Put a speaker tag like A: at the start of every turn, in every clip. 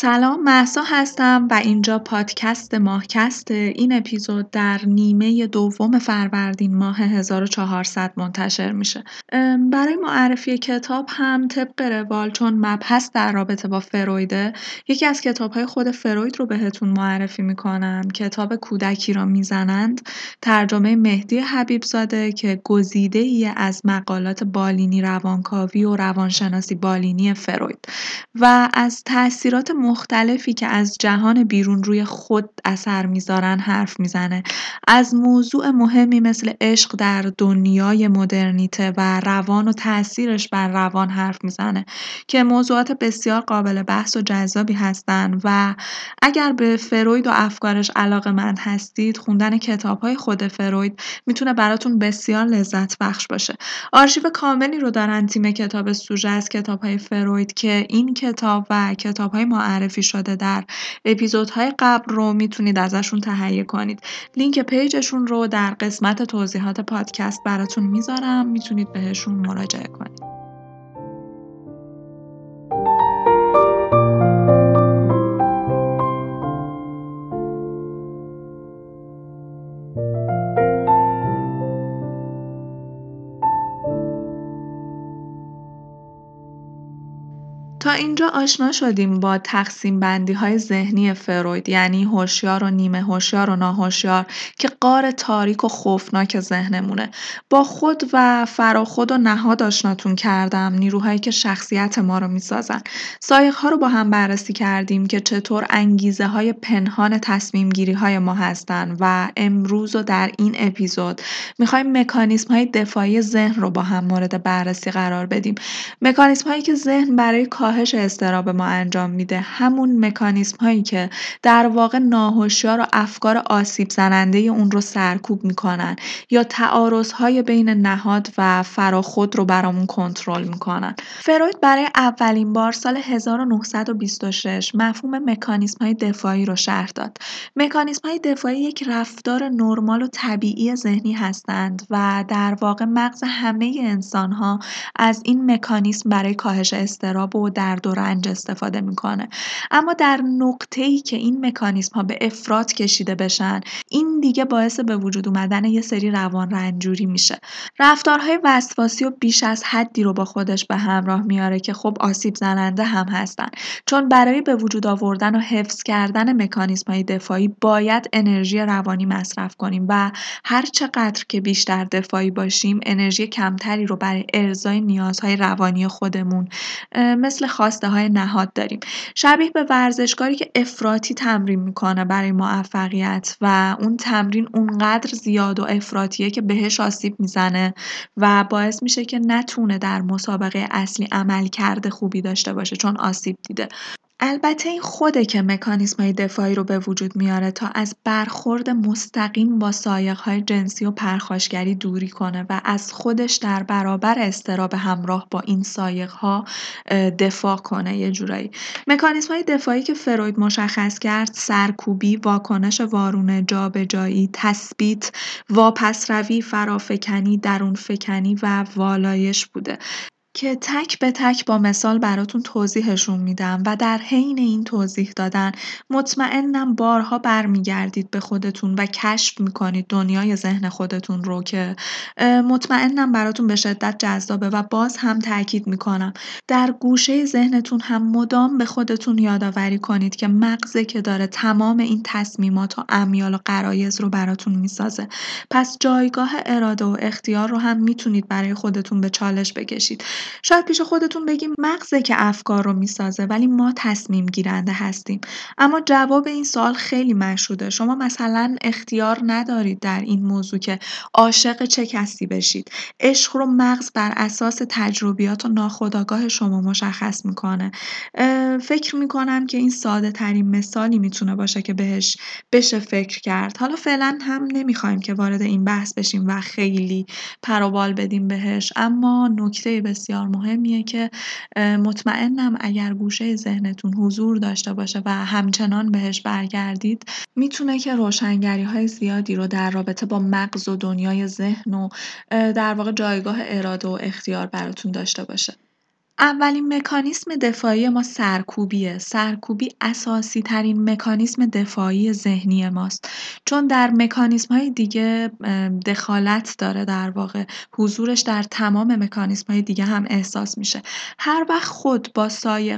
A: سلام محسا هستم و اینجا پادکست ماهکست. این اپیزود در نیمه دوم فروردین ماه 1400 منتشر میشه. برای معرفی کتاب هم طبق روال چون مبحث در رابطه با فرویده یکی از کتاب های خود فروید رو بهتون معرفی می‌کنم. کتاب کودکی را می‌زنند. ترجمه مهدی حبیب زاده که گزیده ای از مقالات بالینی روانکاوی و روانشناسی بالینی فروید. و از تاثیرات مختلفی که از جهان بیرون روی خود اثر می‌ذارن حرف می‌زنه. از موضوع مهمی مثل عشق در دنیای مدرنیته و روان و تاثیرش بر روان حرف می‌زنه که موضوعات بسیار قابل بحث و جذابی هستند و اگر به فروید و افکارش علاقه مند هستید خوندن کتاب های خود فروید می‌تونه براتون بسیار لذت بخش باشه. آرشیو کاملی رو دارن تیم کتاب سوژه از کتاب های فروید که این کتاب و کتاب های معرفی شده در اپیزودهای قبل رو می‌تونید ازشون تهیه کنید. لینک پیجشون رو در قسمت توضیحات پادکست براتون می‌ذارم. می‌تونید بهشون مراجعه کنید. اینجا آشنا شدیم با تقسیم بندی های ذهنی فروید یعنی هوشیار و نیمه هوشیار و ناهوشیار که قار تاریک و خوفناک ذهنمونه. با خود و فراخود و نهاد آشناتون کردم نیروهایی که شخصیت ما رو می‌سازن. سایق ها رو با هم بررسی کردیم که چطور انگیزه های پنهان تصمیم گیری های ما هستن و امروز و در این اپیزود می‌خوایم مکانیسم های دفاعی ذهن رو با هم مورد بررسی قرار بدیم. مکانیسم هایی که ذهن برای کاهش استراب ما انجام میده. همون مکانیسم هایی که در واقع ناهوشیار و افکار آسیب زننده اون رو سرکوب می‌کنن یا تعارض های بین نهاد و فراخود رو برامون کنترل می‌کنن. فروید برای اولین بار سال 1926 مفهوم مکانیسم های دفاعی رو شرح داد. مکانیسم های دفاعی یک رفتار نرمال و طبیعی ذهنی هستند و در واقع مغز همه انسان ها از این مکانیسم برای کاهش استراب و درد و رنج استفاده می‌کنه. اما در نقطه ای که این مکانیسم ها به افراد کشیده بشن این دیگه باعث به وجود اومدن یه سری روان رنجوری میشه. رفتارهای وسواسی و بیش از حدی رو با خودش به همراه میاره که خب آسیب زننده هم هستن. چون برای به وجود آوردن و حفظ کردن مکانیسم های دفاعی باید انرژی روانی مصرف کنیم و هر چقدر که بیشتر دفاعی باشیم انرژی کمتری رو برای ارزای نیازهای روانی خودمون مثل خواسته های نهاد داریم. شبیه به ورزشکاری که افراطی تمرین می‌کنه برای موفقیت و اون تمرین اونقدر زیاد و افراطیه که بهش آسیب می‌زنه و باعث میشه که نتونه در مسابقه اصلی عمل کرده خوبی داشته باشه چون آسیب دیده. البته این خوده که های دفاعی رو به وجود میاره تا از برخورد مستقیم با های جنسی و پرخاشگری دوری کنه و از خودش در برابر استراب همراه با این ها دفاع کنه یه جورایی. های دفاعی که فروید مشخص کرد سرکوبی، واکنش وارونه، جابجایی، تثبیت، واپسروی، فرافکنی، درونفکنی و والایش بوده. که تک به تک با مثال براتون توضیحشون میدم و در حین این توضیح دادن مطمئنم بارها برمیگردید به خودتون و کشف می‌کنید دنیای ذهن خودتون رو که مطمئنم براتون به شدت جذابه و باز هم تاکید می‌کنم. در گوشه ذهنتون هم مدام به خودتون یادآوری کنید که مغزه که داره تمام این تصمیمات و امیال و قرایز رو براتون می‌سازه. پس جایگاه اراده و اختیار رو هم می‌تونید برای خودتون به چالش بکشید. شاید پیش خودتون بگیم مغزه که افکار رو می‌سازه ولی ما تصمیم گیرنده هستیم. اما جواب این سوال خیلی مشهوده. شما مثلا اختیار ندارید در این موضوع که عاشق چه کسی بشید. عشق رو مغز بر اساس تجربیات و ناخودآگاه شما مشخص می‌کنه. فکر می‌کنم که این ساده ترین مثالی می‌تونه باشه که بهش بشه فکر کرد. حالا فعلا هم نمی‌خوایم که وارد این بحث بشیم و خیلی پروبال بدیم بهش اما نکته بسیار بسیار مهمیه که مطمئنم اگر گوشه ذهنتون حضور داشته باشه و همچنان بهش برگردید می‌تونه که روشنگری های زیادی رو در رابطه با مغز و دنیای ذهن و در واقع جایگاه اراده و اختیار براتون داشته باشه. اولین مکانیسم دفاعی ما سرکوبیه. سرکوبی اساسی ترین مکانیسم دفاعی ذهنی ماست. چون در های دیگه دخالت داره در واقع. حضورش در تمام های دیگه هم احساس میشه. هر وقت خود با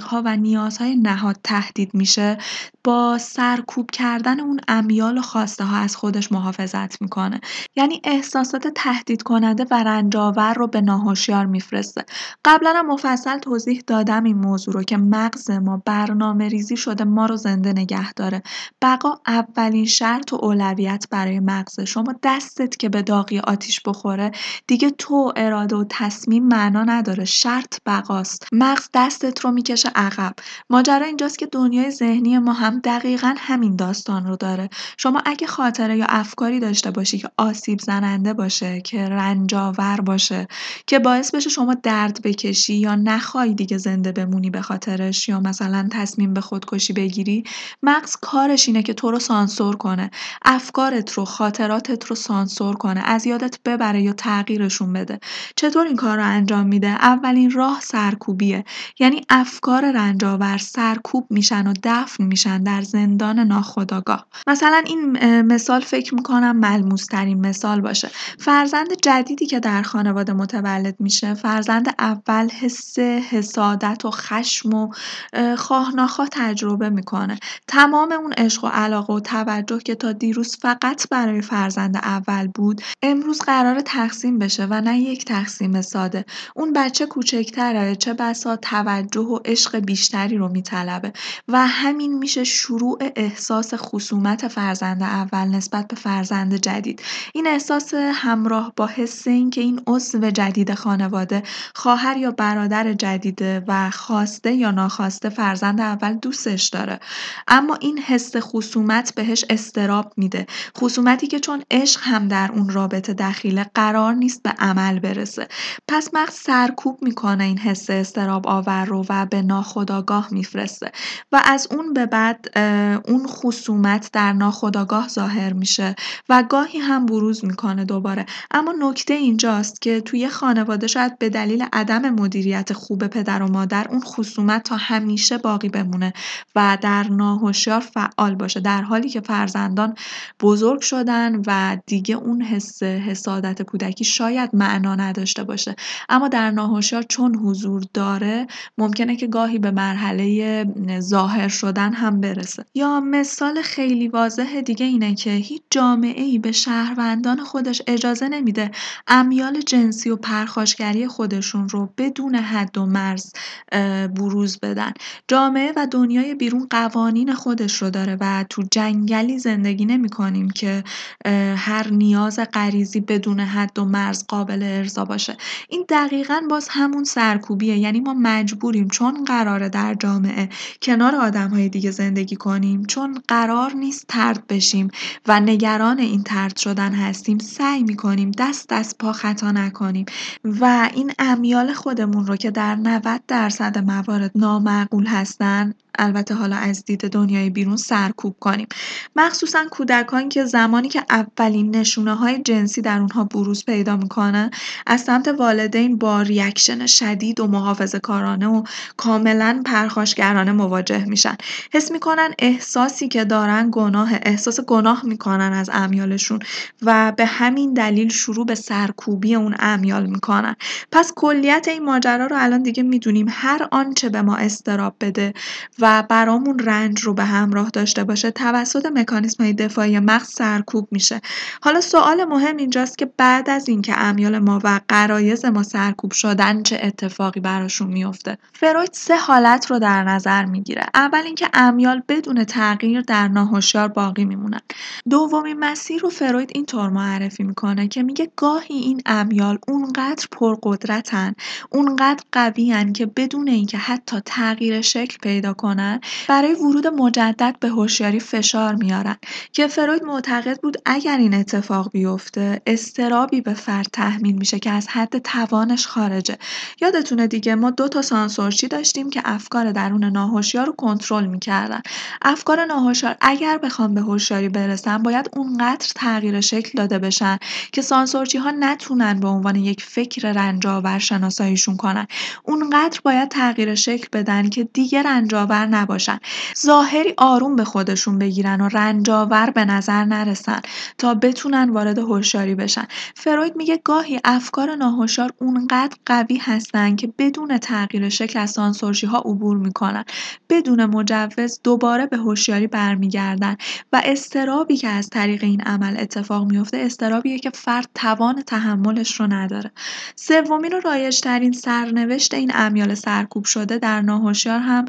A: ها و نیازهای نهاد تهدید میشه، با سرکوب کردن اون امیال و خواسته ها از خودش محافظت می‌کنه. یعنی احساسات تهدید کننده و رنجاور رو به ناهشیار میفرسته. قبلا هم مفصل توضیح دادم این موضوع رو که مغز ما برنامه ریزی شده ما رو زنده نگه داره. بقا اولین شرط و اولویت برای مغز شما دستت که به داغی آتیش بخوره. دیگه تو اراده و تصمیم معنا نداره. شرط بقاست. مغز دستت رو می‌کشه عقب. ماجرا اینجاست که دنیای ذهنی ما هم دقیقا همین داستان رو داره. شما اگه خاطره یا افکاری داشته باشی که آسیب زننده باشه که رنجاور باشه که باعث بشه شما درد بکشی یا نخوای دیگه زنده بمونی به خاطرش یا مثلا تصمیم به خودکشی بگیری مغز کارش اینه که تو رو سانسور کنه. افکارت رو خاطراتت رو سانسور کنه. از یادت ببره یا تغییرشون بده. چطور این کار رو انجام میده؟ اولین راه سرکوبیه. یعنی افکار رنجاور سرکوب میشن و دفن میشن در زندان ناخودآگاه. مثلا این مثال فکر می‌کنم ملموس ترین مثال باشه. فرزند جدیدی که در خانواده متولد میشه فرزند اول حس حسادت و خشم و خواه تجربه می‌کنه. تمام اون عشق و علاقه و توجه که تا دیروز فقط برای فرزند اول بود امروز قرار تقسیم بشه و نه یک تقسیم ساده. اون بچه کوچکتره چه بسا توجه و عشق بیشتری رو میطلبه و همین میشه شروع احساس خصومت فرزند اول نسبت به فرزند جدید. این احساس همراه با حس این که این عضو جدید خانواده خواهر یا برادر جدیده و خواسته یا ناخواسته فرزند اول دوستش داره. اما این حس خصومت بهش استراب میده. خصومتی که چون عشق هم در اون رابطه دخیله قرار نیست به عمل برسه. پس مغز سرکوب می‌کنه این حس استراب آور رو و به ناخداگاه میفرسته. و از اون به بعد اون خصومت در ناخداگاه ظاهر میشه و گاهی هم بروز می‌کنه دوباره. اما نکته اینجاست که توی خانواده شاید به دلیل عدم مدیریت خوب پدر و مادر اون خصومت تا همیشه باقی بمونه و در ناهشیار فعال باشه در حالی که فرزندان بزرگ شدن و دیگه اون حس حسادت کودکی شاید معنا نداشته باشه. اما در ناهشیار چون حضور داره ممکنه که گاهی به مرحله ظاهر شدن هم برسه. یا مثال خیلی واضح دیگه اینه که هیچ جامعه ای به شهروندان خودش اجازه نمیده امیال جنسی و پرخاشگری خودشون رو بدون حد و مرز بروز بدن. جامعه و دنیای بیرون قوانین خودش رو داره و تو جنگلی زندگی نمی کنیم که هر نیاز غریزی بدون حد و مرز قابل ارضا باشه. این دقیقا باز همون سرکوبیه. یعنی ما مجبوریم چون قراره در جامعه کنار آدم های دیگه زندگی کنیم چون قرار نیست ترد بشیم و نگران این ترد شدن هستیم سعی می‌کنیم دست از پا خطا نکنیم. و این امیال خودمون رو که در 90 درصد موارد نامعقول هستن البته حالا از دید دنیای بیرون سرکوب کنیم. مخصوصا کودکان که زمانی که اولین نشونه های جنسی در اونها بروز پیدا می‌کنن از سمت والدین با ریاکشن شدید و محافظه کارانه و کاملا پرخاشگرانه مواجه میشن. حس می‌کنن احساسی که دارن گناه احساس گناه می‌کنن از امیالشون و به همین دلیل شروع به سرکوبی اون امیال می‌کنن. پس کلیت این ماجرا رو الان دیگه می‌دونیم هر آنچه به ما استراب بده و برامون رنج رو به همراه داشته باشه توسط مکانیسم های دفاعی مغز سرکوب میشه. حالا سوال مهم اینجاست که بعد از اینکه امیال ما و قرایز ما سرکوب شدن چه اتفاقی براشون میفته فروید سه حالت رو در نظر می‌گیره. اول اینکه امیال بدون تغییر در ناهشیار باقی میمونن. دومین مسیر رو فروید اینطور معرفی می‌کنه که میگه گاهی این امیال اونقدر پرقدرتن اونقدر قویان که بدون اینکه حتی تغییر شکل پیدا می‌کنن برای ورود مجدد به هوشیاری فشار میارن. که فروید معتقد بود اگر این اتفاق بیفته استرابی به فرد تحمیل میشه که از حد توانش خارجه. یادتونه دیگه ما دو تا سانسورچی داشتیم که افکار درون ناهوشیار رو کنترل می‌کردن. افکار ناهوشیار اگر بخوام به هوشیاری برسن باید اونقدر تغییر شکل داده بشن که سانسورچی ها نتونن به عنوان یک فکر رنجاور شناساییشون کنن. اونقدر باید تغییر شکل بدن که دیگه رنجاور نباشن. ظاهری آروم به خودشون بگیرن و رنجاور به نظر نرسن تا بتونن وارد هوشیاری بشن. فروید میگه گاهی افکار ناهوشیار اونقدر قوی هستن که بدون تغییر شکل از سانسورچی ها عبور می‌کنن. بدون مجوز دوباره به هوشیاری برمیگردن و استرابی که از طریق این عمل اتفاق میفته استرابیه که فرد توان تحملش رو نداره. سومین و رایجترین سرنوشت این امیال سرکوب شده در ناهوشیار هم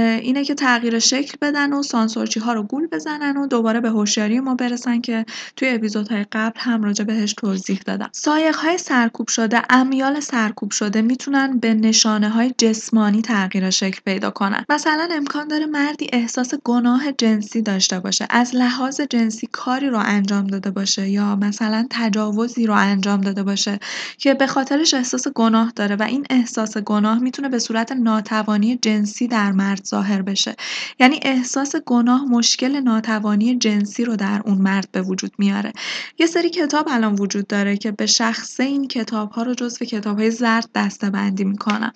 A: اینه که تغییر شکل بدن و سانسورچی ها رو گول بزنن و دوباره به هوشیاری ما برسن که توی اپیزودهای قبل هم راجع بهش توضیح دادم. سایق های سرکوب شده امیال سرکوب شده می‌تونن به نشانه های جسمانی تغییر شکل پیدا کنن. مثلا امکان داره مردی احساس گناه جنسی داشته باشه از لحاظ جنسی کاری رو انجام داده باشه یا مثلا تجاوزی رو انجام داده باشه که به خاطرش احساس گناه داره و این احساس گناه می‌تونه به صورت ناتوانی جنسی در مرد ظاهر بشه. یعنی احساس گناه مشکل ناتوانی جنسی رو در اون مرد به وجود میاره. یه سری کتاب الان وجود داره که به شخصه این کتاب ها رو جزو کتاب های زرد دسته بندی می‌کنم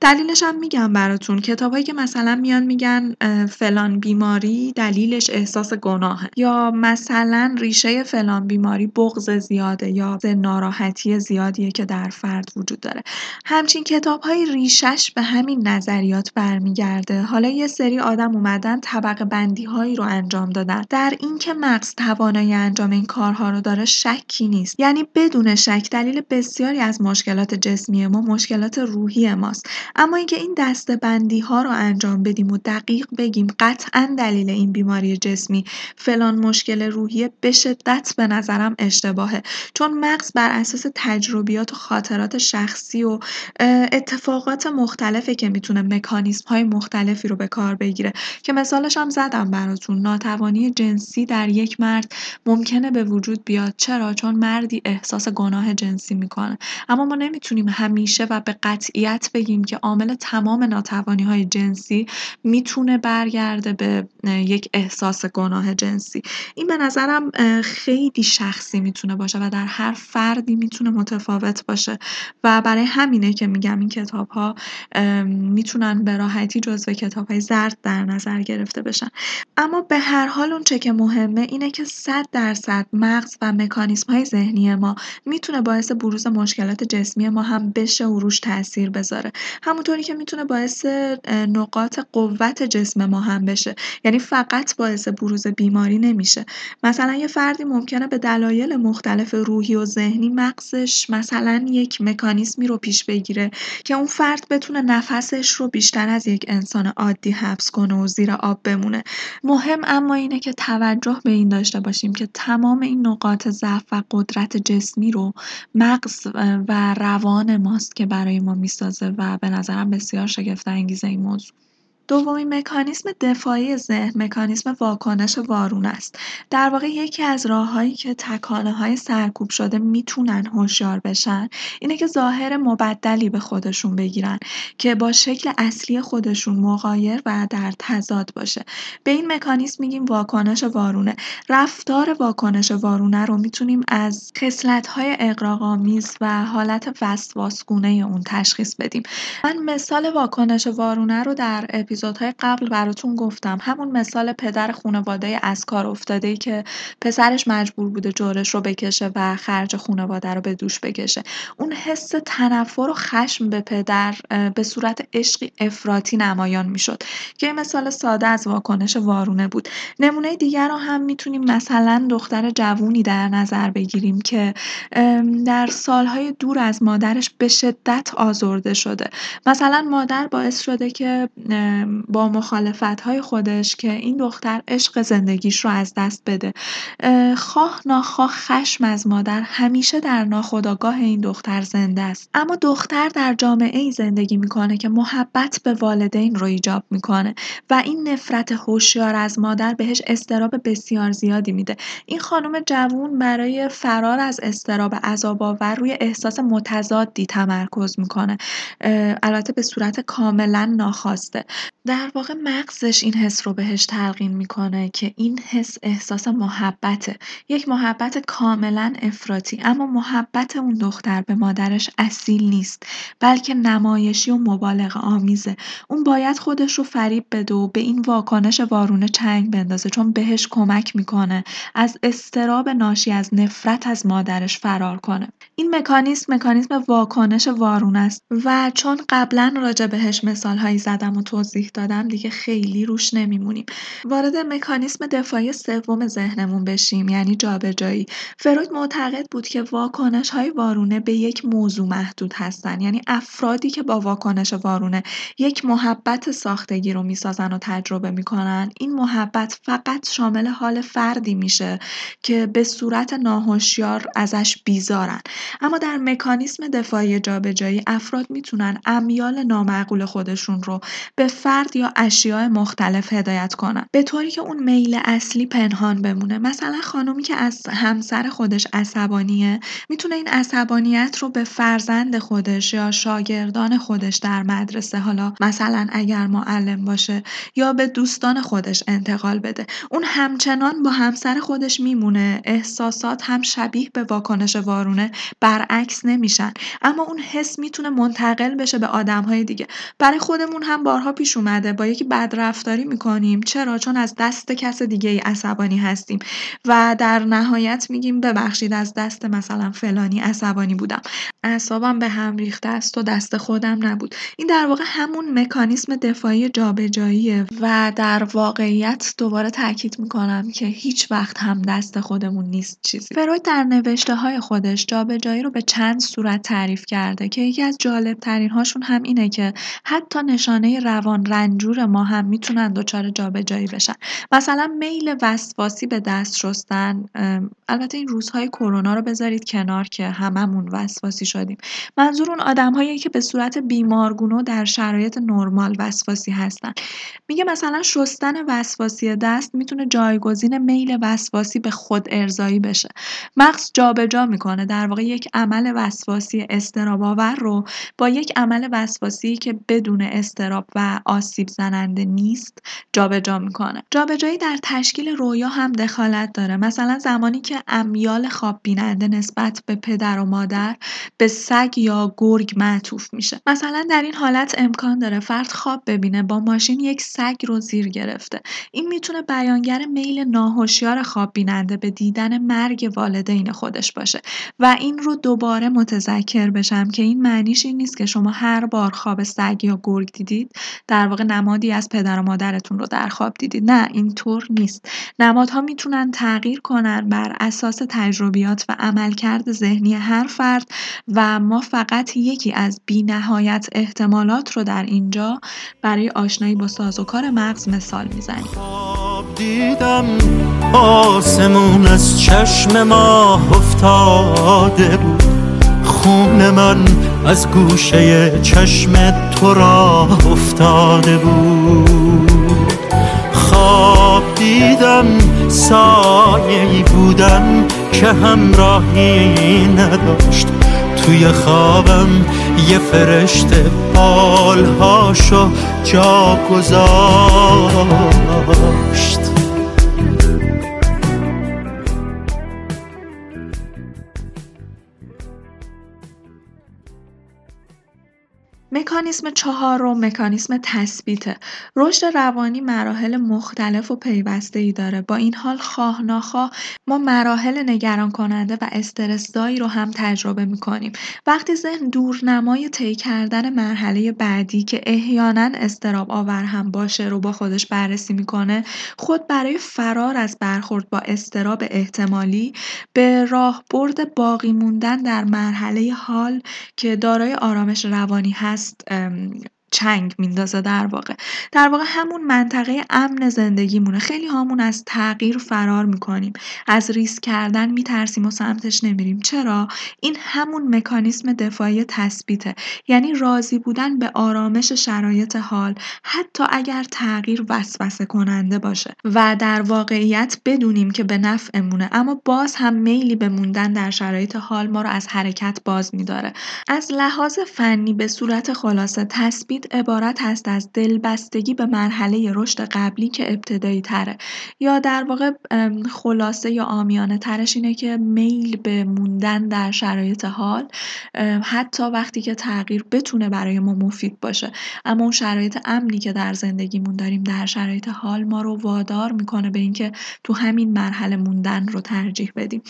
A: دلیلش هم میگم براتون. کتابهایی که مثلا میان میگن فلان بیماری دلیلش احساس گناهه. یا مثلا ریشه فلان بیماری بغض زیاده یا ناراحتی زیادیه که در فرد وجود داره. همچین کتاب های ریشش به همین نظریات برمیگرده. حالا یه سری آدم اومدن طبقه بندی هایی رو انجام دادن. در اینکه مغز توانایی انجام این کارها رو داره شکی نیست. یعنی بدون شک دلیل بسیاری از مشکلات جسمی ما مشکلات روحی ماست. اما اینکه این دسته بندی ها رو انجام بدیم و دقیق بگیم قطعا دلیل این بیماری جسمی فلان مشکل روحی به شدت به نظرم اشتباهه. چون مغز بر اساس تجربیات و خاطرات شخصی و اتفاقات مختلفه که می‌تونه مکانیزم های مختلفی رو به کار بگیره. که مثالش هم زدم براتون ناتوانی جنسی در یک مرد ممکنه به وجود بیاد. چرا؟ چون مردی احساس گناه جنسی می‌کنه. اما ما نمی‌تونیم همیشه و به قطعیت بگیم که عامل تمام ناتوانی های جنسی می‌تونه برگرده به یک احساس گناه جنسی. این به نظرم خیلی شخصی می‌تونه باشه و در هر فردی می‌تونه متفاوت باشه. و برای همینه که میگم این کتاب ها می‌تونن به راحتی جزو کتاب های زرد در نظر گرفته بشن. اما به هر حال اون چه که مهمه اینه که صد درصد مغز و مکانیسم های ذهنی ما می‌تونه باعث بروز مشکلات جسمی ما هم بشه و روش تاثیر بذاره. همونطوری که می‌تونه باعث نقاط قوت جسم ما هم بشه. یعنی فقط باعث بروز بیماری نمیشه. مثلا یه فردی ممکنه به دلایل مختلف روحی و ذهنی مغزش مثلا یک مکانیزمی رو پیش بگیره که اون فرد بتونه نفسش رو بیشتر از یک انسان عادی حبس کنه و زیر آب بمونه. مهم اما اینه که توجه به این داشته باشیم که تمام این نقاط ضعف و قدرت جسمی رو مغز و روان ماست که برای ما می‌سازه و به نظرم بسیار شگفت انگیزه این موضوع. دومین مکانیسم دفاعی ذهن مکانیسم واکنش وارونه است. در واقع یکی از راههایی که تکانه های سرکوب شده می‌تونن هوشیار بشن اینه که ظاهر مبدلی به خودشون بگیرن که با شکل اصلی خودشون مغایر و در تضاد باشه. به این مکانیسم میگیم واکنش وارونه. رفتار واکنش وارونه رو می‌تونیم از خصلت های اقراق‌آمیز و حالت وسواسگونه اون تشخیص بدیم. من مثال واکنش وارونه رو در اپیزودهای قبل براتون گفتم. همون مثال پدر خانواده از کار افتاده که پسرش مجبور بوده جورش رو بکشه و خرج خانواده رو به دوش بکشه. اون حس تنفر و خشم به پدر به صورت عشقی افراطی نمایان می‌شد که مثال ساده از واکنش وارونه بود. نمونه دیگر رو هم می‌تونیم مثلا دختر جوونی در نظر بگیریم که در سالهای دور از مادرش به شدت آزرده شده. مثلا مادر باعث شده که با مخالفت‌های خودش که این دختر عشق زندگیش رو از دست بده. خواه ناخواه خشم از مادر همیشه در ناخودآگاه این دختر زنده است. اما دختر در جامعه‌ای زندگی می‌کنه که محبت به والدین رو ایجاب می‌کنه و این نفرت هوشیار از مادر بهش استراب بسیار زیادی میده. این خانم جوون برای فرار از استراب آور روی احساس متضادی تمرکز می‌کنه. البته به صورت کاملا ناخواسته. در واقع مغزش این حس رو بهش تلقین می‌کنه که این حس احساس محبته. یک محبت کاملا افراطی اما محبت اون دختر به مادرش اصیل نیست بلکه نمایشی و مبالغ آمیزه. اون باید خودش رو فریب بده و به این واکنش وارونه چنگ بندازه چون بهش کمک می‌کنه از استراب ناشی از نفرت از مادرش فرار کنه. این مکانیسم مکانیسم واکنش وارونه است و چون قبلا راجع بهش مثال هایی زدم و توضیح دادم دیگه خیلی روش نمیمونیم. وارد مکانیسم دفاعی سوم ذهنمون بشیم یعنی جابجایی. فروید معتقد بود که واکنش های وارونه به یک موضوع محدود هستن یعنی افرادی که با واکنش وارونه یک محبت ساختگی رو می‌سازن و تجربه می‌کنن این محبت فقط شامل حال فردی میشه که به صورت ناهوشیار ازش بیزارن. اما در مکانیسم دفاعی جابجایی افراد می‌تونن امیال نامعقول خودشون رو به فرد یا اشیاء مختلف هدایت کنن به طوری که اون میل اصلی پنهان بمونه. مثلا خانومی که از همسر خودش عصبانیه می‌تونه این عصبانیت رو به فرزند خودش یا شاگردان خودش در مدرسه حالا مثلا اگر معلم باشه یا به دوستان خودش انتقال بده. اون همچنان با همسر خودش میمونه. احساسات هم شبیه به واکنش وارونه. برعکس نمیشن. اما اون حس می‌تونه منتقل بشه به آدمهای دیگه. برای خودمون هم بارها پیش اومده با یکی بدرفتاری می‌کنیم. چرا؟ چون از دست کس دیگه ای عصبانی هستیم. و در نهایت میگیم ببخشید از دست مثلا فلانی عصبانی بودم. اعصابم به هم ریخته است و دست خودم نبود. این در واقع همون مکانیسم دفاعی جابجاییه. و در واقعیت دوباره تاکید می‌کنم که هیچ وقت هم دست خودمون نیست چیزی. فروید در نوشته های خودش جابجایی رو به چند صورت تعریف کرده که یکی از جالب ترین هاشون هم اینه که حتی نشانه روان رنجور ما هم می‌تونن دچار جابجایی بشن. مثلا میل وسواسی به دست شستن البته این روزهای کرونا رو بذارید کنار که هممون وسواسی شدیم. منظور اون آدمهایی که به صورت بیمارگونه در شرایط نرمال وسواسی هستن. میگه مثلا شستن وسواسی دست می‌تونه جایگزین میل وسواسی به خود ارزایی بشه. مغز جابجا می‌کنه در واقع یک عمل وسواسی استراب آور رو با یک عمل وسواسی که بدون استراب و آسیب زننده نیست جابجا می‌کنه. جابجایی در تشکیل رویا هم دخالت داره. مثلا زمانی که امیال خواب بیننده نسبت به پدر و مادر به سگ یا گرگ معطوف میشه. مثلا در این حالت امکان داره فرد خواب ببینه با ماشین یک سگ رو زیر گرفته. این می‌تونه بیانگر میل ناهوشیار خواب بیننده به دیدن مرگ والدین خودش باشه. و این رو دوباره متذکر بشم که این معنیش این نیست که شما هر بار خواب سگ یا گرگ دیدید در واقع نمادی از پدر و مادرتون رو در خواب دیدید. نه اینطور نیست. نمادها می‌تونن تغییر کنن بر اساس تجربیات و عملکرد ذهنی هر فرد و ما فقط یکی از بینهایت احتمالات رو در اینجا برای آشنایی با سازوکار مغز مثال می‌زنیم.
B: دیدم آسمون از چشم ما افتاده بود. خون من از گوشه چشم تو را افتاده بود. خواب دیدم سایه بودم که همراهی نداشت. توی خوابم یه فرشته بالهاشو جا گذاشت.
A: مکانیسم چهارم مکانیسم تثبیته. رشد روانی مراحل مختلف و پیوسته ای داره. با این حال خواه ناخواه ما مراحل نگران کننده و استرسدایی رو هم تجربه می‌کنیم. وقتی ذهن دورنمای طی کردن مرحله بعدی که احیانا استراب آور هم باشه رو با خودش بررسی می‌کنه خود برای فرار از برخورد با استراب احتمالی به راه برد باقی موندن در مرحله حال که دارای آرامش روانی هست um, چنگ میندازه در واقع. در واقع همون منطقه امن زندگیمونه. خیلی هامون از تغییر فرار می‌کنیم. از ریسک کردن میترسیم و سمتش نمیریم. چرا؟ این همون مکانیسم دفاعی تثبیته. یعنی راضی بودن به آرامش شرایط حال حتی اگر تغییر وسوسه کننده باشه. و در واقعیت بدونیم که به نفعمونه. اما باز هم میلی به موندن در شرایط حال ما رو از حرکت باز میداره. از لحاظ فنی به صورت خلاصه تثبیت عبارت هست از دلبستگی به مرحله رشد قبلی که ابتدایی تره. یا در واقع خلاصه یا آمیانه ترش اینه که میل به موندن در شرایط حال حتی وقتی که تغییر بتونه برای ما مفید باشه. اما اون شرایط امنی که در زندگیمون داریم در شرایط حال ما رو وادار می‌کنه به اینکه تو همین مرحله موندن رو ترجیح بدیم.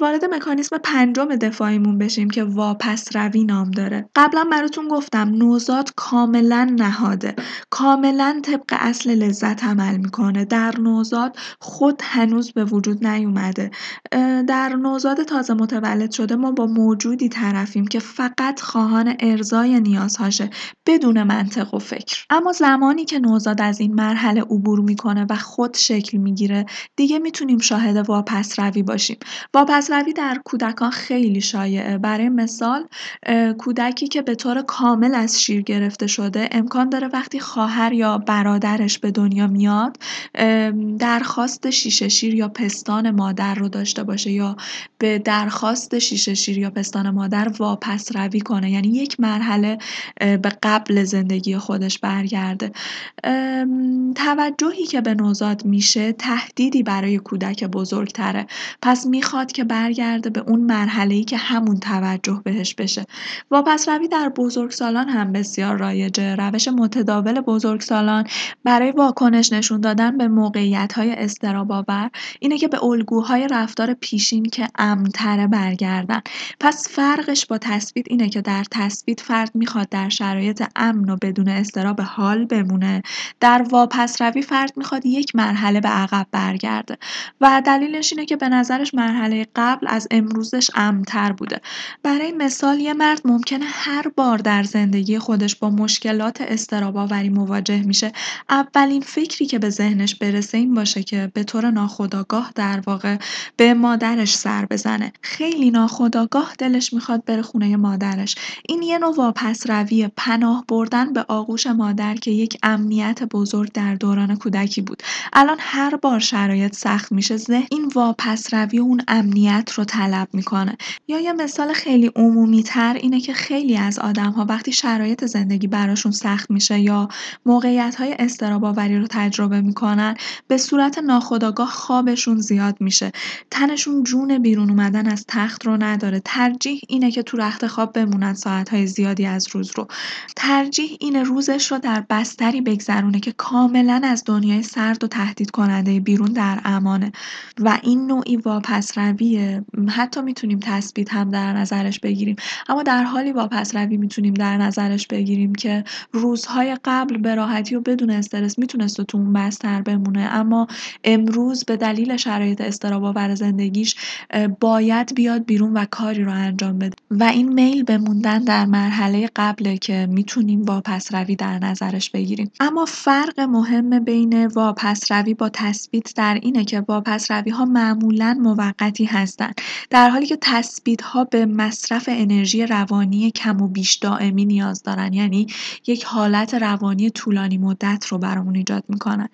A: وارد مکانیسم پنجم دفاعیمون بشیم که واپس روی نام داره. قبلا براتون گفتم نوزاد کاملا نهاده. کاملا طبق اصل لذت عمل می‌کنه. در نوزاد خود هنوز به وجود نیومده. در نوزاد تازه متولد شده ما با موجودی طرفیم که فقط خواهان ارزای نیازهاشه بدون منطق و فکر. اما زمانی که نوزاد از این مرحله عبور می‌کنه و خود شکل می‌گیره دیگه می‌تونیم شاهد واپس روی باشیم. واپس روی در کودکان خیلی شایعه. برای مثال کودکی که به طور کامل از شیر گرفته شده امکان داره وقتی خواهر یا برادرش به دنیا میاد درخواست شیشه شیر یا پستان مادر رو داشته باشه یا به درخواست شیشه شیر یا پستان مادر واپس روی کنه. یعنی یک مرحله به قبل زندگی خودش برگرده. توجهی که به نوزاد میشه تهدیدی برای کودک بزرگتره. پس می‌خواد که برگرده به اون مرحله ای که همون توجه بهش بشه. واپس روی در بزرگسالان هم بسیار رایجه روش متداول بزرگسالان برای واکنش نشون دادن به موقعیت های استراباور اینه که به الگوهای رفتار پیشین که امتره برگردن. پس فرقش با تثبیت اینه که در تثبیت فرد می‌خواد در شرایط امن و بدون استراب حال بمونه. در واپس روی فرد می‌خواد یک مرحله به عقب برگرده و دلیلش اینه که به نظرش مرحله قبل از امروزش امتر بوده. برای مثال یه مرد ممکنه هر بار در زندگی خودش با مشکلات استراباوری مواجه میشه. اولین فکری که به ذهنش برسه این باشه که به طور ناخودآگاه در واقع به مادرش سر بزنه. خیلی ناخودآگاه دلش می‌خواد بره خونه مادرش. این یه نوع واپس روی پناه بردن به آغوش مادر که یک امنیت بزرگ در دوران کودکی بود. الان هر بار شرایط سخت میشه ذهن این واپس روی اون امنیت رو طلب می‌کنه. یا یه مثال خیلی عمومی تر اینه که خیلی از آدم ها وقتی شرایط زندگی براشون سخت میشه یا موقعیت های استراباوری رو تجربه می‌کنن به صورت ناخودآگاه خوابشون زیاد میشه. تنشون جون بیرون اومدن از تخت رو نداره. ترجیح اینه که تو رخت خواب بمونن ساعتهای زیادی از روز رو. ترجیح اینه روزش رو در بستری بگذرونه که کاملا از دنیای سرد و تهدید کننده بیرون در امانه. و این نوعی واپس رویه حتی می‌تونیم تثبیت هم در نظرش بگیریم. اما در حالی واپس روی می‌تونیم در نظرش بگیریم. که روزهای قبل به راحتی و بدون استرس می‌تونست تو اون بستر بمونه. اما امروز به دلیل شرایط استراباور زندگیش باید بیاد بیرون و کاری رو انجام بده. و این میل به در مرحله قبله که می‌تونیم واپس روی در نظرش بگیریم. اما فرق مهم بین واپس روی با تثبیت در اینه که واپس روی ها معمولا موقتی هستند در حالی که تثبیت ها به مصرف انرژی روانی کم و بیش دائمی نیاز دارن. یعنی یک حالت روانی طولانی مدت رو برامون ایجاد می‌کنن.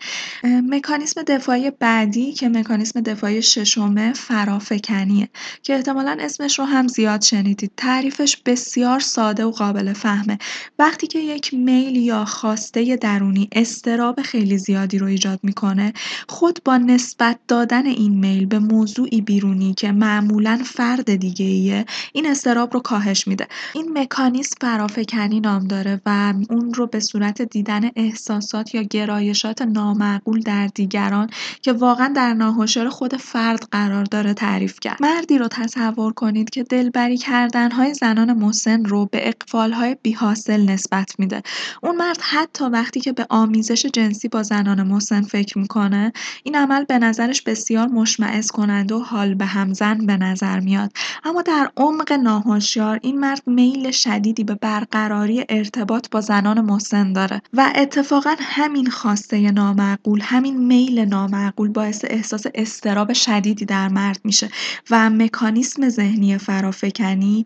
A: مکانیسم دفاعی بعدی که مکانیسم دفاعی ششمه فرافکنیه که احتمالا اسمش رو هم زیاد شنیدید. تعریفش بسیار ساده و قابل فهمه. وقتی که یک میل یا خواسته درونی استراب خیلی زیادی رو ایجاد می‌کنه خود با نسبت دادن این میل به موضوعی بیرونی که معمولا فرد دیگه ایه این استراب رو کاهش میده. این مکانیسم فرافکنی نام داره. و اون رو به صورت دیدن احساسات یا گرایشات نامعقول در دیگران که واقعا در ناهوشیار خود فرد قرار داره تعریف کرد. مردی رو تصور کنید که دلبری کردنهای زنان مسن رو به اقفالهای بیحاصل نسبت میده. اون مرد حتی وقتی که به آمیزش جنسی با زنان مسن فکر می‌کنه این عمل به نظرش بسیار مشمعز کننده و حال به همزن به نظر میاد. اما در عمق ناهوشیار این مرد میل شدیدی به برقراری ارتباط با زنان مسن داره و اتفاقا همین خواسته نامعقول همین میل نامعقول باعث احساس استراب شدیدی در مرد میشه و مکانیسم ذهنی فرافکنی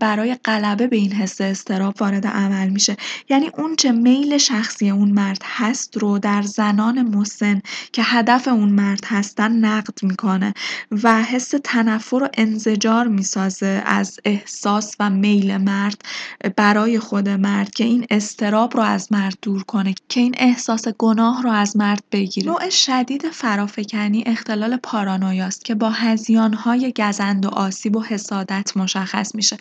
A: برای غلبه به این حس استراب وارد عمل میشه. یعنی اون چه میل شخصی اون مرد هست رو در زنان مسن که هدف اون مرد هستن نقد می‌کنه و حس تنفر و انزجار می‌سازه از احساس و میل مرد برای خود مرد که این استراب رو از مرد دور کنه که این احساس گناه رو از مرد بگیره. نوع شدید فرافکنی اختلال پارانویاست که با هزیانهای گزند و آسیب و حسادت مشخص میشه.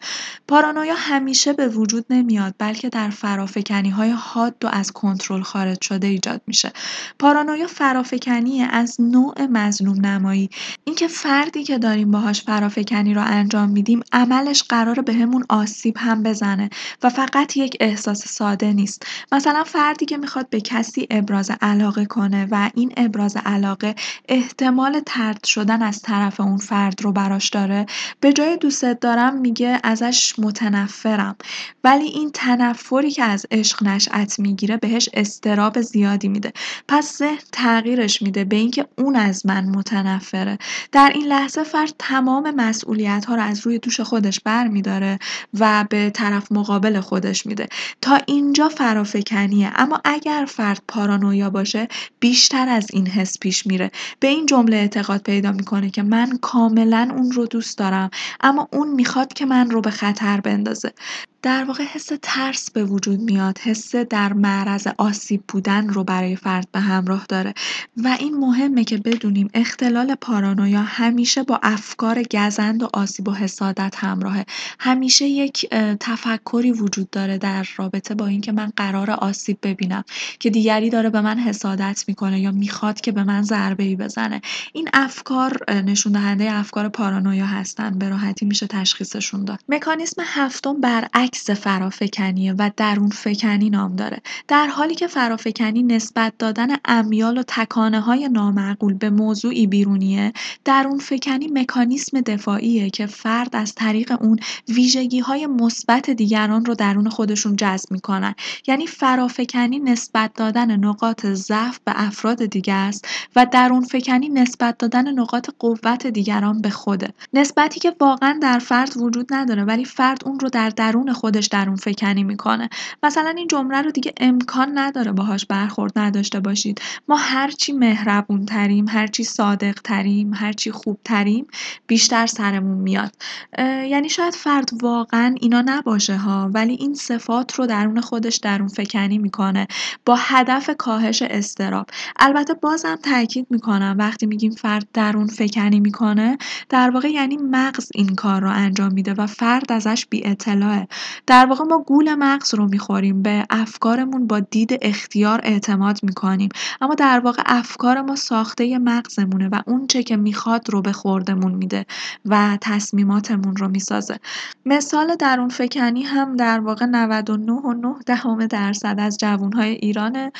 A: پارانویا همیشه به وجود نمیاد بلکه در فرافکنی های حاد و از کنترل خارج شده ایجاد میشه. پارانویا فرافکنی از نوع مظلوم نمایی. اینکه فردی که داریم باهاش فرافکنی رو انجام میدیم عملش قرار بهمون آسیب هم بزنه و فقط یک احساس ساده نیست. مثلا فردی که می‌خواد به کسی ابراز علاقه کنه و این ابراز علاقه احتمال ترد شدن از طرف اون فرد رو براش داره به جای دوستت دارم میگه ازش متنفرم. ولی این تنفری که از عشق نشأت می‌گیره بهش استراب زیادی میده. پس ذهن تغییرش میده به اینکه اون از من متنفره. در این لحظه فرد تمام مسئولیت ها رو از روی دوش خودش بر میداره و به طرف مقابل خودش میده. تا اینجا فرافکنیه. اما اگر فرد پارانویا باشه بیشتر از این حس پیش میره. به این جمله اعتقاد پیدا می‌کنه که من کاملا اون رو دوست دارم. اما اون می‌خواد که من رو به خطر بندازه. در واقع حس ترس به وجود میاد حس در معرض آسیب بودن رو برای فرد به همراه داره و این مهمه که بدونیم اختلال پارانویا همیشه با افکار گزند و آسیب و حسادت همراهه. همیشه یک تفکری وجود داره در رابطه با اینکه من قرار آسیب ببینم که دیگری داره به من حسادت می‌کنه یا می‌خواد که به من ضربه ای بزنه. این افکار نشون دهنده افکار پارانویا هستن به راحتی میشه تشخیصشون داد. مکانیسم هفتم برعکس عکس فرافکنیه و درون فکنی نام داره. در حالی که فرافکنی نسبت دادن امیال و تکانه های نامعقول به موضوعی بیرونیه درون فکنی مکانیسم دفاعیه که فرد از طریق اون ویژگی های مثبت دیگران رو درون خودشون جذب می‌کنن. یعنی فرافکنی نسبت دادن نقاط ضعف به افراد دیگه است و درون فکنی نسبت دادن نقاط قوت دیگران به خوده. نسبتی که واقعا در فرد وجود نداره ولی فرد اون رو در درون خودش درون فکنی می‌کنه. مثلا این جمله رو دیگه امکان نداره باهاش برخورد نداشته باشید. ما هرچی مهربون تریم هرچی صادق تریم هرچی خوب تریم بیشتر سرمون میاد. یعنی شاید فرد واقعا اینا نباشه ها ولی این صفات رو درون خودش درون فکنی می‌کنه. با هدف کاهش استراب. البته بازم تاکید می‌کنم وقتی میگیم فرد درون فکنی می‌کنه در واقع یعنی مغز این کار رو انجام میده و فرد ازش بی اطلاعه در واقع ما گول مغز رو می‌خوریم به افکارمون با دید اختیار اعتماد می‌کنیم. اما در واقع افکار ما ساخته مغزمونه و اونچه که می‌خواد رو به خوردمون میده و تصمیماتمون رو می‌سازه. مثال درون فکنی هم در واقع 99 و 9 دهم درصد از جوانهای ایرانه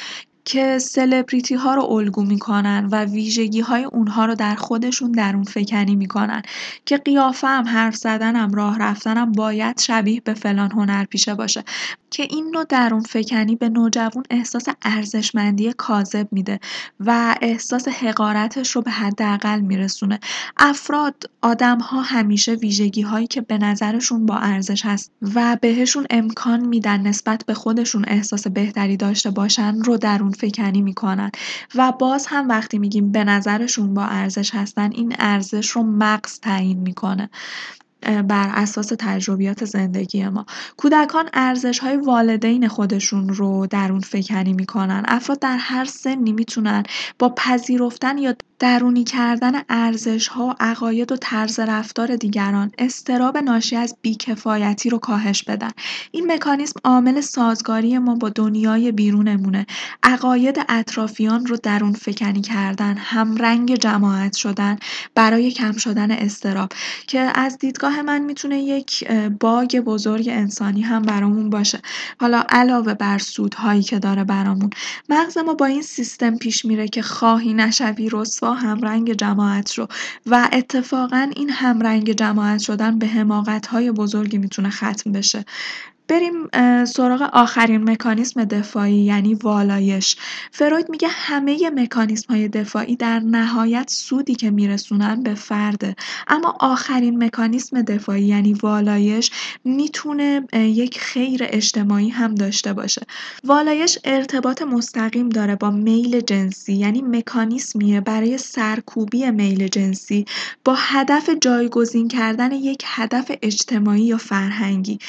A: که سلبریتی ها رو الگو می‌کنن و ویژگی های اونها رو در خودشون درون فکنی می‌کنن که قیافه هم حرف زدنم راه رفتنم باید شبیه به فلان هنر پیشه باشه. که این نوع درون فکنی به نوجوان احساس ارزشمندی کاذب میده و احساس حقارتش رو به حداقل میرسونه. افراد آدم ها همیشه ویژگی هایی که به نظرشون با ارزش هست و بهشون امکان میدن نسبت به خودشون احساس بهتری داشته باشن رو درون فکنی می‌کنن. و باز هم وقتی میگیم به نظرشون با ارزش هستن این ارزش رو مغز تعیین می‌کنه. بر اساس تجربیات زندگی ما. کودکان ارزش های والدین خودشون رو درون فکنی می‌کنن. افراد در هر سنی می‌تونن با پذیرفتن یا درونی کردن ارزش‌ها، عقاید و طرز رفتار دیگران، استراب ناشی از بیکفایتی رو کاهش بدن. این مکانیزم عامل سازگاری ما با دنیای بیرونمونه. عقاید اطرافیان رو درون فکنی کردن، همرنگ جماعت شدن برای کم شدن استراب که از دیدگاه من می‌تونه یک باگ بزرگ انسانی هم برامون باشه. حالا علاوه بر سودهایی که داره برامون مغز ما با این سیستم پیش میره که خواهی نشوی رسوا همرنگ جماعت رو. و اتفاقا این همرنگ جماعت شدن به های بزرگی می‌تونه ختم بشه. بریم سراغ آخرین مکانیسم دفاعی یعنی والایش. فروید میگه همه مکانیسم های دفاعی در نهایت سودی که میرسونن به فرده اما آخرین مکانیسم دفاعی یعنی والایش می‌تونه یک خیر اجتماعی هم داشته باشه. والایش ارتباط مستقیم داره با میل جنسی یعنی مکانیسمیه برای سرکوبی میل جنسی. با هدف جایگزین کردن یک هدف اجتماعی یا فرهنگی.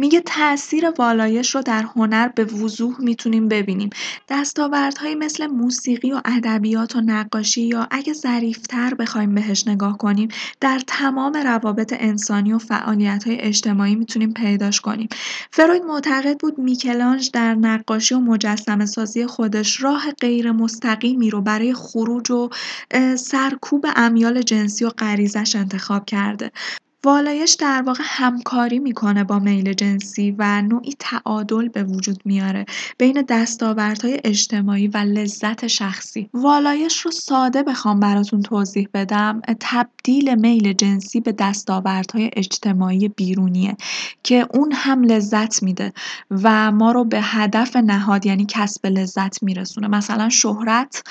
A: میگه تاثیر والایش رو در هنر به وضوح می‌تونیم ببینیم. دستاوردهایی مثل موسیقی و ادبیات و نقاشی یا اگه ظریفتر بخوایم بهش نگاه کنیم در تمام روابط انسانی و فعالیت های اجتماعی می‌تونیم پیداش کنیم. فروید معتقد بود میکلانج در نقاشی و مجسم سازی خودش راه غیر مستقیمی رو برای خروج و سرکوب امیال جنسی و غریزش انتخاب کرده. والایش در واقع همکاری می‌کنه با میل جنسی و نوعی تعادل به وجود میاره بین دستاوردهای اجتماعی و لذت شخصی. والایش رو ساده بخوام براتون توضیح بدم. تبدیل میل جنسی به دستاوردهای اجتماعی بیرونیه که اون هم لذت میده و ما رو به هدف نهاد یعنی کسب لذت میرسونه. مثلا شهرت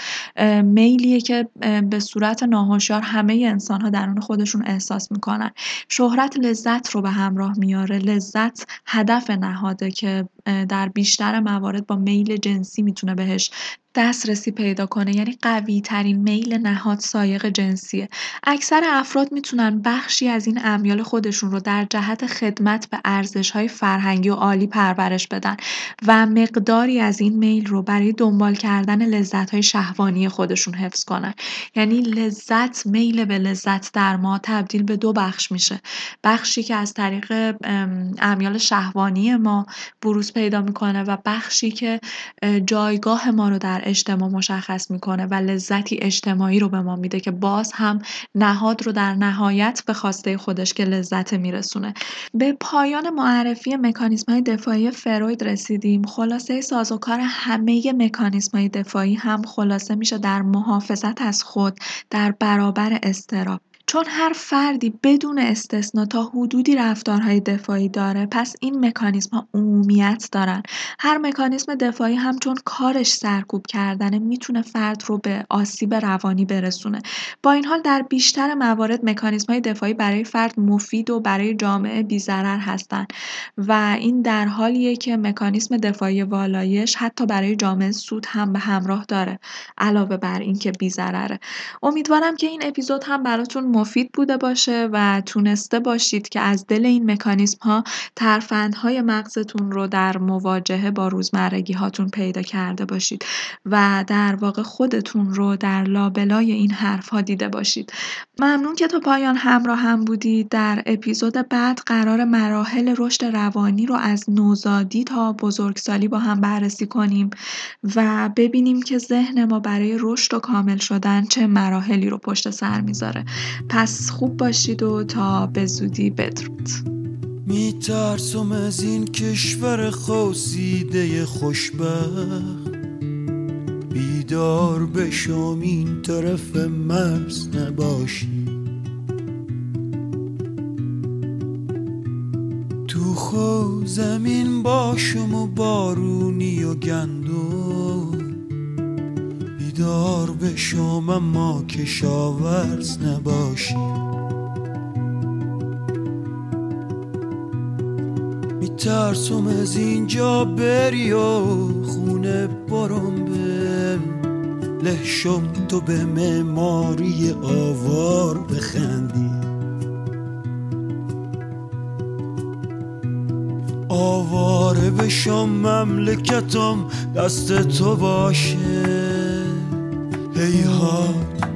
A: میلیه که به صورت ناهوشیار همه انسان ها درون خودشون احساس می‌کنن. شهرت لذت رو به همراه میاره. لذت هدف نهاده که در بیشتر موارد با میل جنسی می‌تونه بهش دسترسی پیدا کنه یعنی قوی ترین میل نهاد سایق جنسیه. اکثر افراد می‌تونن بخشی از این امیال خودشون رو در جهت خدمت به ارزش های فرهنگی و عالی پرورش بدن و مقداری از این میل رو برای دنبال کردن لذت های شهوانی خودشون حفظ کنن. یعنی لذت میل به لذت در ما تبدیل به دو بخش میشه. بخشی که از طریق امیال شهوانی ما بروز پیدا می‌کنه و بخشی که جایگاه ما رو در اجتماع مشخص می‌کنه و لذتی اجتماعی رو به ما میده که باز هم نهاد رو در نهایت به خواسته خودش که لذت میرسونه. به پایان معرفی مکانیزم های دفاعی فروید رسیدیم. خلاصه سازوکار همه مکانیزم های دفاعی هم خلاصه میشه در محافظت از خود در برابر استراب چون هر فردی بدون استثنا تا حدودی رفتارهای دفاعی داره پس این مکانیزم ها عمومیت دارن. هر مکانیزم دفاعی هم چون کارش سرکوب کردنه می‌تونه فرد رو به آسیب روانی برسونه. با این حال در بیشتر موارد مکانیزم های دفاعی برای فرد مفید و برای جامعه بیضرر هستند و این در حالیه که مکانیزم دفاعی والایش حتی برای جامعه سود هم به همراه داره علاوه بر اینکه بیضرره. امیدوارم که این اپیزود هم براتون مفید بوده باشه و تونسته باشید که از دل این مکانیزم ها ترفندهای مغزتون رو در مواجهه با روزمرگی هاتون پیدا کرده باشید و در واقع خودتون رو در لابلای این حرف ها دیده باشید. ممنون که تا پایان همراه هم بودید در اپیزود بعد قرار مراحل رشد روانی رو از نوزادی تا بزرگسالی با هم بررسی کنیم و ببینیم که ذهن ما برای رشد و کامل شدن چه مراحلی رو پشت سر می‌ذاره. پس خوب باشید و تا به زودی بدرود.
B: میترسم از این کشور خوزیده خوشبخت. بیدار بشم این طرف مرز نباشی. تو خو زمین باشم و بارونی و گندم. بیدار بشم اما کشاورز نباشی. میترسم از اینجا بری و خونه برم به لحشم تو به معماری آوار بخندی. آواره بشم مملکتم دست تو باشه. هیهات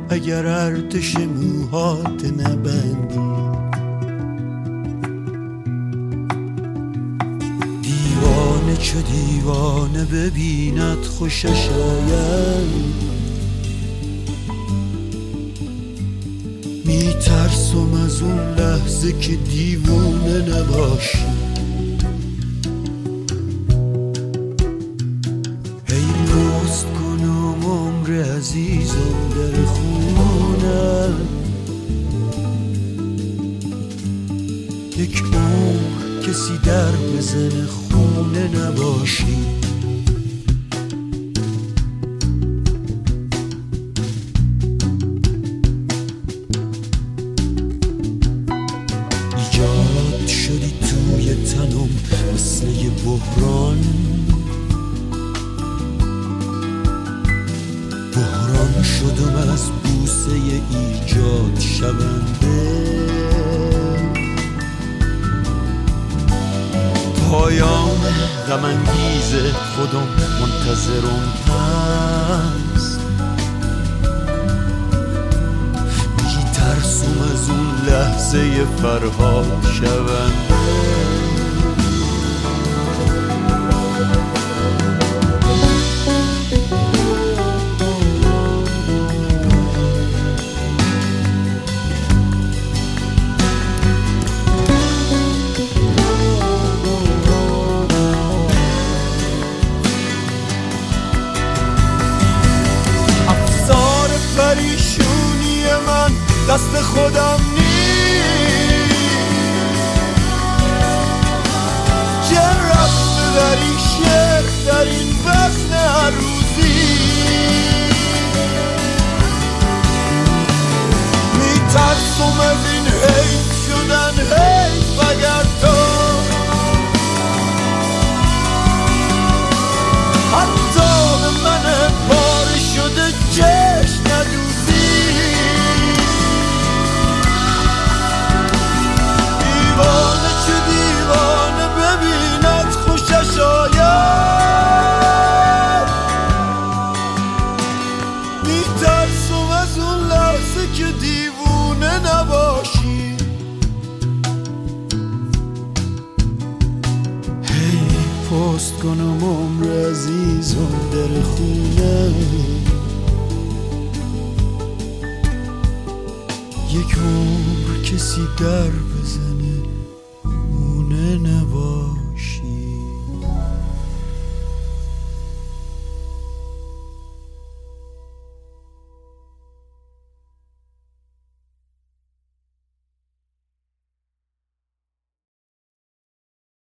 B: اگر ارتش موهات نبندی. دیوانه چه دیوانه ببیند خوشش آید. میترسم از اون لحظه که دیوانه نباشی. عزیزم در خونم یک عمر کسی در بزنه دیوونه نباشی. ایجاد شدی توی تنم مثل یه بحران. بحران شدم از بوسه ایجاد شونده. پایان غم انگیز خودم منتظرم هست از اون لحظه فرهاد شونده